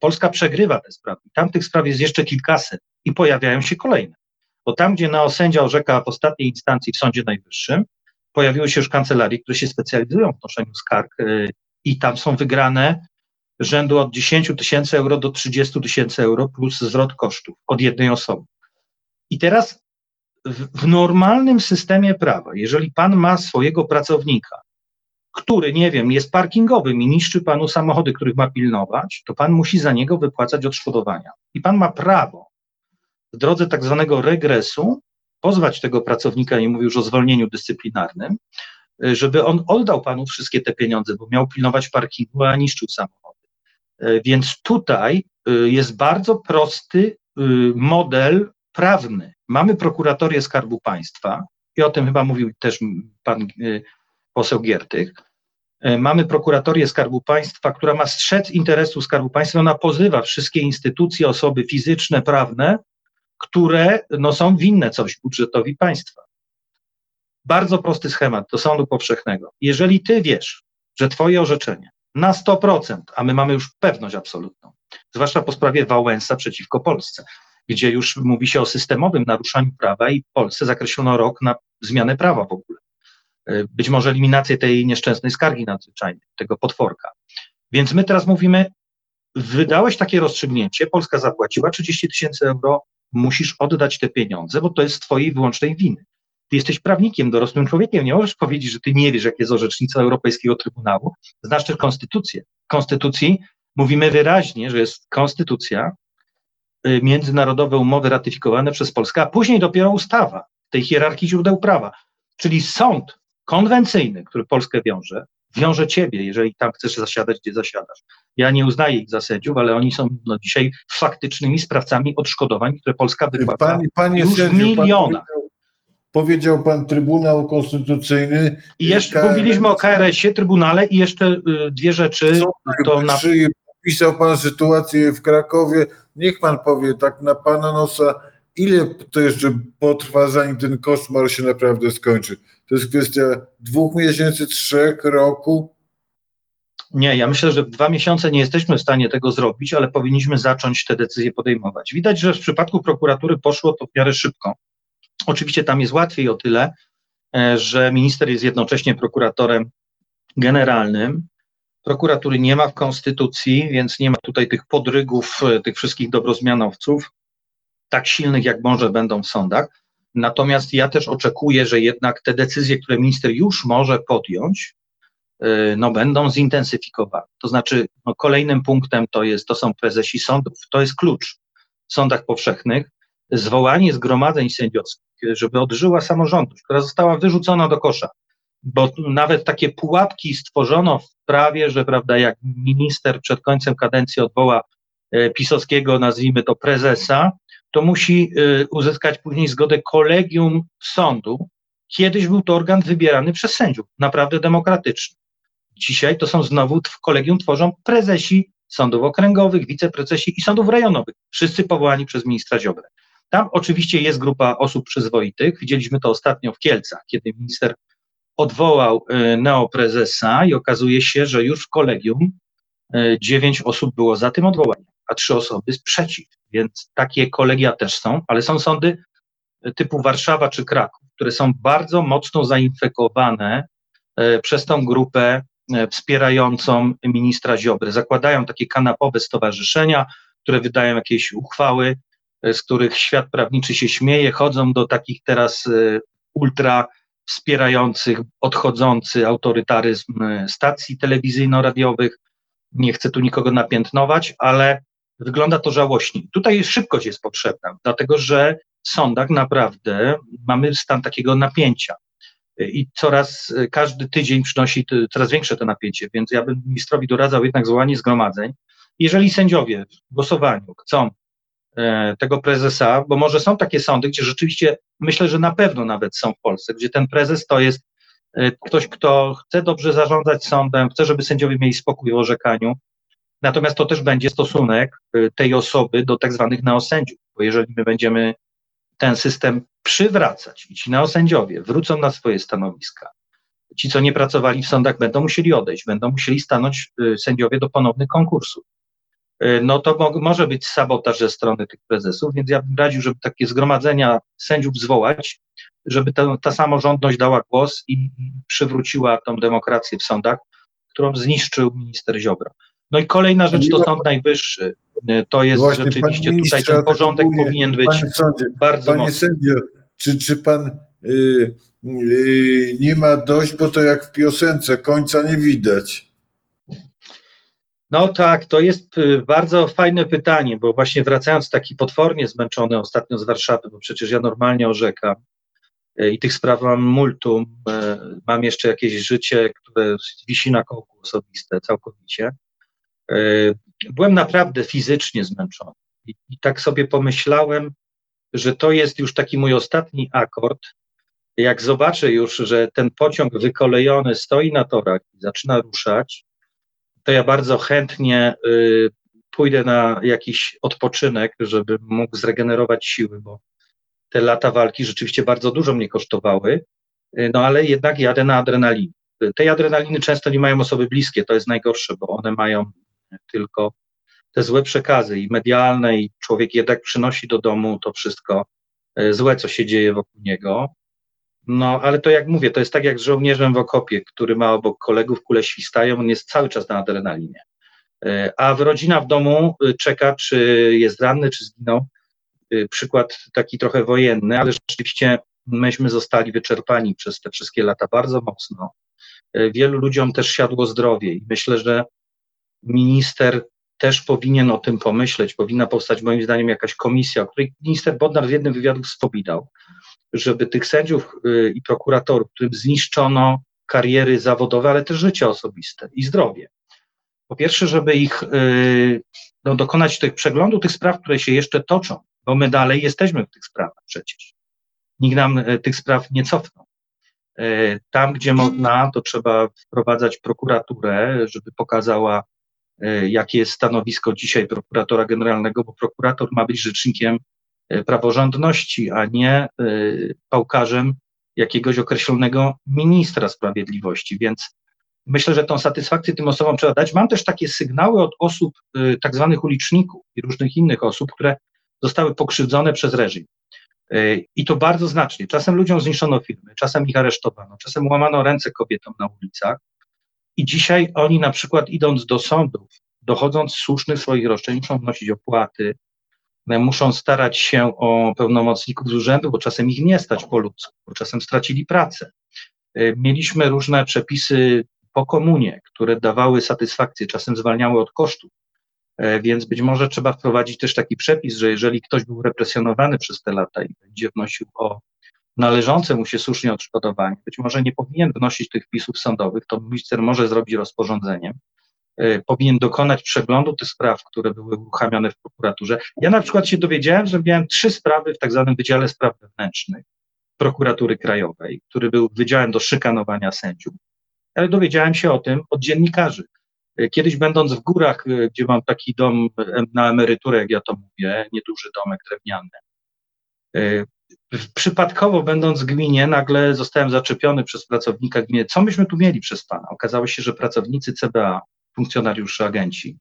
Polska przegrywa te sprawy. Tam tych spraw jest jeszcze kilkaset i pojawiają się kolejne. Bo tam, gdzie neosędzia orzeka w ostatniej instancji w Sądzie Najwyższym, pojawiły się już kancelarii, które się specjalizują w wnoszeniu skarg y, i tam są wygrane rzędu od 10 tysięcy euro do 30 tysięcy euro plus zwrot kosztów od jednej osoby. I teraz w, w normalnym systemie prawa, jeżeli pan ma swojego pracownika, który, nie wiem, jest parkingowym i niszczy panu samochody, których ma pilnować, to pan musi za niego wypłacać odszkodowania. I pan ma prawo w drodze tak zwanego regresu pozwać tego pracownika, nie mówię już o zwolnieniu dyscyplinarnym, y, żeby on oddał panu wszystkie te pieniądze, bo miał pilnować parkingu, a niszczył samochody. E, Więc tutaj y, jest bardzo prosty y, model prawny. Mamy prokuratorię Skarbu Państwa i o tym chyba mówił też pan y, poseł Giertych. Mamy prokuratorię Skarbu Państwa, która ma strzec interesu Skarbu Państwa. Ona pozywa wszystkie instytucje, osoby fizyczne, prawne, które no, są winne coś budżetowi państwa. Bardzo prosty schemat do sądu powszechnego. Jeżeli ty wiesz, że twoje orzeczenie na 100%, a my mamy już pewność absolutną, zwłaszcza po sprawie Wałęsa przeciwko Polsce, gdzie już mówi się o systemowym naruszaniu prawa i Polsce zakreślono rok na zmianę prawa w ogóle. być może eliminację tej nieszczęsnej skargi nadzwyczajnej, tego potworka. Więc my teraz mówimy, wydałeś takie rozstrzygnięcie, Polska zapłaciła 30 tysięcy euro, musisz oddać te pieniądze, bo to jest twojej wyłącznej winy. Ty jesteś prawnikiem, dorosłym człowiekiem, nie możesz powiedzieć, że ty nie wiesz, jakie jest orzecznictwo Europejskiego Trybunału. Znasz też konstytucję. W konstytucji mówimy wyraźnie, że jest konstytucja, y, międzynarodowe umowy ratyfikowane przez Polskę, a później dopiero ustawa tej hierarchii źródeł prawa. Czyli sąd konwencyjny, który Polskę wiąże, wiąże ciebie, jeżeli tam chcesz zasiadać, gdzie zasiadasz. Ja nie uznaję ich za sędziów, ale oni są no, dzisiaj faktycznymi sprawcami odszkodowań, które Polska wypłaca Panie, panie już w sędzio, pan powiedział, powiedział pan Trybunał Konstytucyjny. I jeszcze KRS mówiliśmy o KRS-ie, Trybunale i jeszcze y, dwie rzeczy. Co To na, Czy opisał pan sytuację w Krakowie? Niech pan powie tak na pana nosa, ile to jeszcze potrwa, zanim ten koszmar się naprawdę skończy? To jest kwestia dwóch miesięcy, trzech, roku? nie, ja myślę, że w dwa miesiące nie jesteśmy w stanie tego zrobić, ale powinniśmy zacząć te decyzje podejmować. Widać, że w przypadku prokuratury poszło to w miarę szybko. Oczywiście tam jest łatwiej o tyle, e, że minister jest jednocześnie prokuratorem generalnym. Prokuratury nie ma w konstytucji, więc nie ma tutaj tych podrygów, e, tych wszystkich dobrozmianowców, tak silnych jak może będą w sądach. Natomiast ja też oczekuję, że jednak te decyzje, które minister już może podjąć, y, no, będą zintensyfikowane. To znaczy, no, kolejnym punktem to, jest, to są prezesi sądów. To jest klucz w sądach powszechnych. Zwołanie zgromadzeń sędziowskich, żeby odżyła samorządność, która została wyrzucona do kosza. Bo nawet takie pułapki stworzono w prawie, że prawda, jak minister przed końcem kadencji odwoła e, pisowskiego, nazwijmy to prezesa, to musi y, uzyskać później zgodę kolegium sądu. Kiedyś był to organ wybierany przez sędziów, naprawdę demokratyczny. Dzisiaj to są znowu w kolegium tworzą prezesi sądów okręgowych, wiceprezesi i sądów rejonowych, wszyscy powołani przez ministra Ziobrę. Tam oczywiście jest grupa osób przyzwoitych. Widzieliśmy to ostatnio w Kielcach, kiedy minister odwołał y, neoprezesa i okazuje się, że już w kolegium y, dziewięć osób było za tym odwołaniem, a trzy osoby sprzeciw. Więc takie kolegia też są, ale są sądy typu Warszawa czy Kraków, które są bardzo mocno zainfekowane e, przez tą grupę e, wspierającą ministra Ziobry. Zakładają takie kanapowe stowarzyszenia, które wydają jakieś uchwały, e, z których świat prawniczy się śmieje, chodzą do takich teraz ultra wspierających, odchodzący autorytaryzm stacji telewizyjno-radiowych. Nie chcę tu nikogo napiętnować, ale wygląda to żałośnie. Tutaj szybkość jest potrzebna, dlatego że w sądach naprawdę mamy stan takiego napięcia. I coraz, każdy tydzień przynosi coraz większe to napięcie, więc ja bym ministrowi doradzał jednak zwołanie zgromadzeń. Jeżeli sędziowie w głosowaniu chcą e, tego prezesa, bo może są takie sądy, gdzie rzeczywiście, myślę, że na pewno nawet są w Polsce, gdzie ten prezes to jest e, ktoś, kto chce dobrze zarządzać sądem, chce, żeby sędziowie mieli spokój w orzekaniu, Natomiast to też będzie stosunek y, tej osoby do tak zwanych neosędziów, bo jeżeli my będziemy ten system przywracać i ci neosędziowie wrócą na swoje stanowiska, ci, co nie pracowali w sądach, będą musieli odejść, będą musieli stanąć y, sędziowie do ponownych konkursów. Y, no to mo może być sabotaż ze strony tych prezesów, więc ja bym radził, żeby takie zgromadzenia sędziów zwołać, żeby ta, ta samorządność dała głos i przywróciła tą demokrację w sądach, którą zniszczył minister Ziobro. No i kolejna rzecz to Sąd Najwyższy. To jest Właśnie, rzeczywiście tutaj ten porządek ogólnie, powinien być Panie sądzie, bardzo panie mocny. sędzio, czy, czy pan y, y, nie ma dość, bo to jak w piosence, końca nie widać. No tak, to jest y, bardzo fajne pytanie, bo właśnie wracając taki potwornie zmęczony ostatnio z Warszawy, bo przecież ja normalnie orzekam y, i tych spraw mam multum, y, mam jeszcze jakieś życie, które wisi na kołku osobiste całkowicie. Y, Byłem naprawdę fizycznie zmęczony i, i tak sobie pomyślałem, że to jest już taki mój ostatni akord. Jak zobaczę już, że ten pociąg wykolejony stoi na torach i zaczyna ruszać, to ja bardzo chętnie y, pójdę na jakiś odpoczynek, żeby mógł zregenerować siły, bo te lata walki rzeczywiście bardzo dużo mnie kosztowały, y, no ale jednak jadę na adrenalinie. Tej adrenaliny często nie mają osoby bliskie, to jest najgorsze, bo one mają tylko te złe przekazy i medialne, i człowiek jednak przynosi do domu to wszystko e, złe, co się dzieje wokół niego. No, ale to jak mówię, to jest tak jak z żołnierzem w okopie, który ma obok kolegów, kule świstają, on jest cały czas na adrenalinie. E, a rodzina w domu y, czeka, czy jest ranny, czy zginął. Przykład taki trochę wojenny, ale rzeczywiście myśmy zostali wyczerpani przez te wszystkie lata bardzo mocno. E, wielu ludziom też siadło zdrowie i myślę, że minister też powinien o tym pomyśleć. Powinna powstać moim zdaniem jakaś komisja, o której minister Bodnar w jednym wywiadu wspominał, żeby tych sędziów y, i prokuratorów, którym zniszczono kariery zawodowe, ale też życie osobiste i zdrowie. Po pierwsze, żeby ich y, no, dokonać tych przeglądu tych spraw, które się jeszcze toczą, bo my dalej jesteśmy w tych sprawach przecież. Nikt nam y, tych spraw nie cofnął. Tam, gdzie można, to trzeba wprowadzać prokuraturę, żeby pokazała, jakie jest stanowisko dzisiaj prokuratora generalnego, bo prokurator ma być rzecznikiem E, praworządności, a nie e, pałkarzem jakiegoś określonego ministra sprawiedliwości. Więc myślę, że tą satysfakcję tym osobom trzeba dać. Mam też takie sygnały od osób, e, tak zwanych uliczników i różnych innych osób, które zostały pokrzywdzone przez reżim. I to bardzo znacznie. Czasem ludziom zniszczono firmy, czasem ich aresztowano, czasem łamano ręce kobietom na ulicach. I dzisiaj oni na przykład idąc do sądów, dochodząc słusznych swoich roszczeń, muszą wnosić opłaty, muszą starać się o pełnomocników z urzędu, bo czasem ich nie stać po ludzku, bo czasem stracili pracę. Y, mieliśmy różne przepisy po komunie, które dawały satysfakcję, czasem zwalniały od kosztów, y, więc być może trzeba wprowadzić też taki przepis, że jeżeli ktoś był represjonowany przez te lata i będzie wnosił o należące mu się słusznie odszkodowanie, być może nie powinien wnosić tych wpisów sądowych, to minister może zrobić rozporządzeniem, E, powinien dokonać przeglądu tych spraw, które były uruchamiane w prokuraturze. Ja na przykład się dowiedziałem, że miałem trzy sprawy w tak zwanym Wydziale Spraw Wewnętrznych prokuratury krajowej, który był wydziałem do szykanowania sędziów, ale dowiedziałem się o tym od dziennikarzy. E, kiedyś będąc w górach, e, gdzie mam taki dom na emeryturę, jak ja to mówię, nieduży domek drewniany, przypadkowo będąc w gminie, nagle zostałem zaczepiony przez pracownika gminy. Co myśmy tu mieli przez pana? Okazało się, że pracownicy CBA funkcjonariusze, agenci.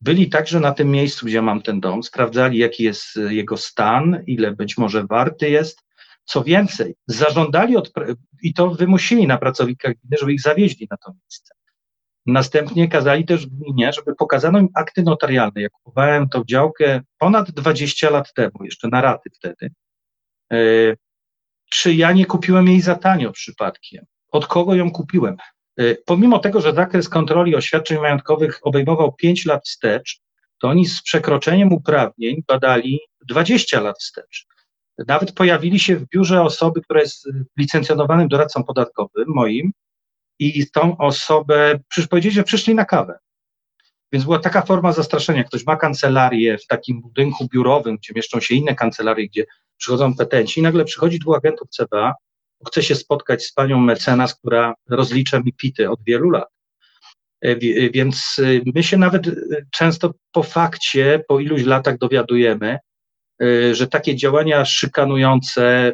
Byli także na tym miejscu, gdzie mam ten dom, sprawdzali, jaki jest e, jego stan, ile być może warty jest. Co więcej, zażądali od, i to wymusili na pracownikach gminy, żeby ich zawieźli na to miejsce. Następnie kazali też gminie, żeby pokazano im akty notarialne. Ja kupowałem tą działkę ponad 20 lat temu, jeszcze na raty wtedy. Yy, czy ja nie kupiłem jej za tanio przypadkiem? Od kogo ją kupiłem? Y, pomimo tego, że zakres kontroli oświadczeń majątkowych obejmował 5 lat wstecz, to oni z przekroczeniem uprawnień badali 20 lat wstecz. Nawet pojawili się w biurze osoby, która jest licencjonowanym doradcą podatkowym, moim, i tą osobę, przecież powiedzieli, że przyszli na kawę. Więc była taka forma zastraszenia. Ktoś ma kancelarię w takim budynku biurowym, gdzie mieszczą się inne kancelarie, gdzie przychodzą petenci, i nagle przychodzi dwóch agentów CBA chcę się spotkać z panią mecenas, która rozlicza mi pity od wielu lat. E, e, więc e, my się nawet często po fakcie, po iluś latach dowiadujemy, że takie działania szykanujące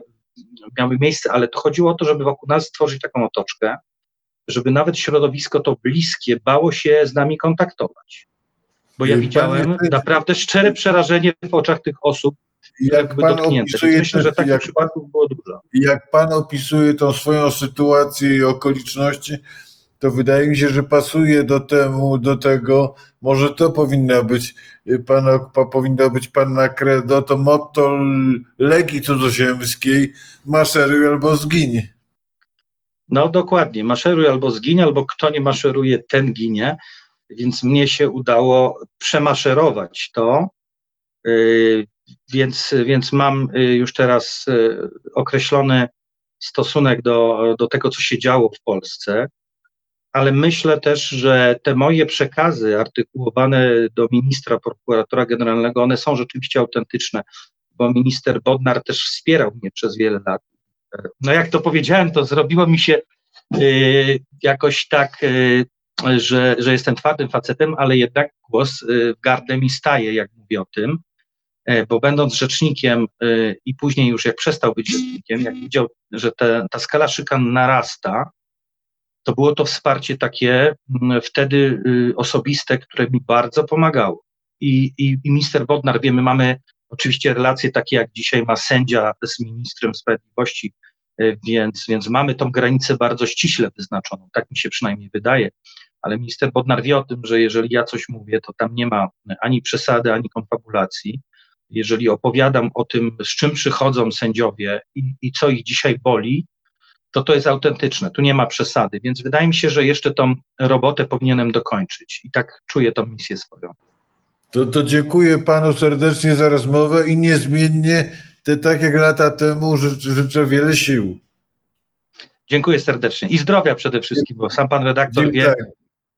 miały miejsce, ale to chodziło o to, żeby wokół nas stworzyć taką otoczkę, żeby nawet środowisko to bliskie bało się z nami kontaktować. Bo ja widziałem naprawdę szczere przerażenie w oczach tych osób, jak pan opisuje, myślę, że takich jak, przypadków było dużo. Jak pan opisuje tą swoją sytuację i okoliczności, to wydaje mi się, że pasuje do temu, do tego, może to powinna być pana, powinno być pana credo, to motto Legii Cudzoziemskiej, maszeruj albo zgiń. No dokładnie, maszeruj albo zgiń, albo kto nie maszeruje, ten ginie, więc mnie się udało przemaszerować to, y, więc, więc mam y, już teraz y, określony stosunek do, do tego, co się działo w Polsce, ale myślę też, że te moje przekazy artykułowane do ministra, prokuratora generalnego, one są rzeczywiście autentyczne, bo minister Bodnar też wspierał mnie przez wiele lat. No jak to powiedziałem, to zrobiło mi się y, jakoś tak, y, że, że jestem twardym facetem, ale jednak głos y, w gardle mi staje, jak mówię o tym. E, bo będąc rzecznikiem e, i później już jak przestał być rzecznikiem, jak widział, że te, ta skala szykan narasta, to było to wsparcie takie wtedy y, osobiste, które mi bardzo pomagało. I, i, i minister Bodnar, wiemy, mamy oczywiście relacje takie, jak dzisiaj ma sędzia z ministrem sprawiedliwości y, więc, więc mamy tą granicę bardzo ściśle wyznaczoną, tak mi się przynajmniej wydaje, ale minister Bodnar wie o tym, że jeżeli ja coś mówię, to tam nie ma ani przesady, ani konfabulacji. Jeżeli opowiadam o tym, z czym przychodzą sędziowie i, i co ich dzisiaj boli, to to jest autentyczne, tu nie ma przesady, więc wydaje mi się, że jeszcze tą robotę powinienem dokończyć i tak czuję tą misję swoją. To, to dziękuję panu serdecznie za rozmowę i niezmiennie, te, tak jak lata temu, życzę, życzę wiele sił. Dziękuję serdecznie i zdrowia przede wszystkim, bo sam pan redaktor wie, Tak,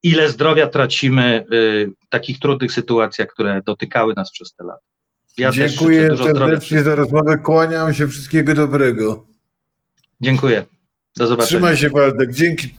ile zdrowia tracimy w takich trudnych sytuacjach, które dotykały nas przez te lata. Ja dziękuję serdecznie za rozmowę, kłaniam się, wszystkiego dobrego. Dziękuję. Do zobaczenia. Trzymaj się Waldek, dzięki.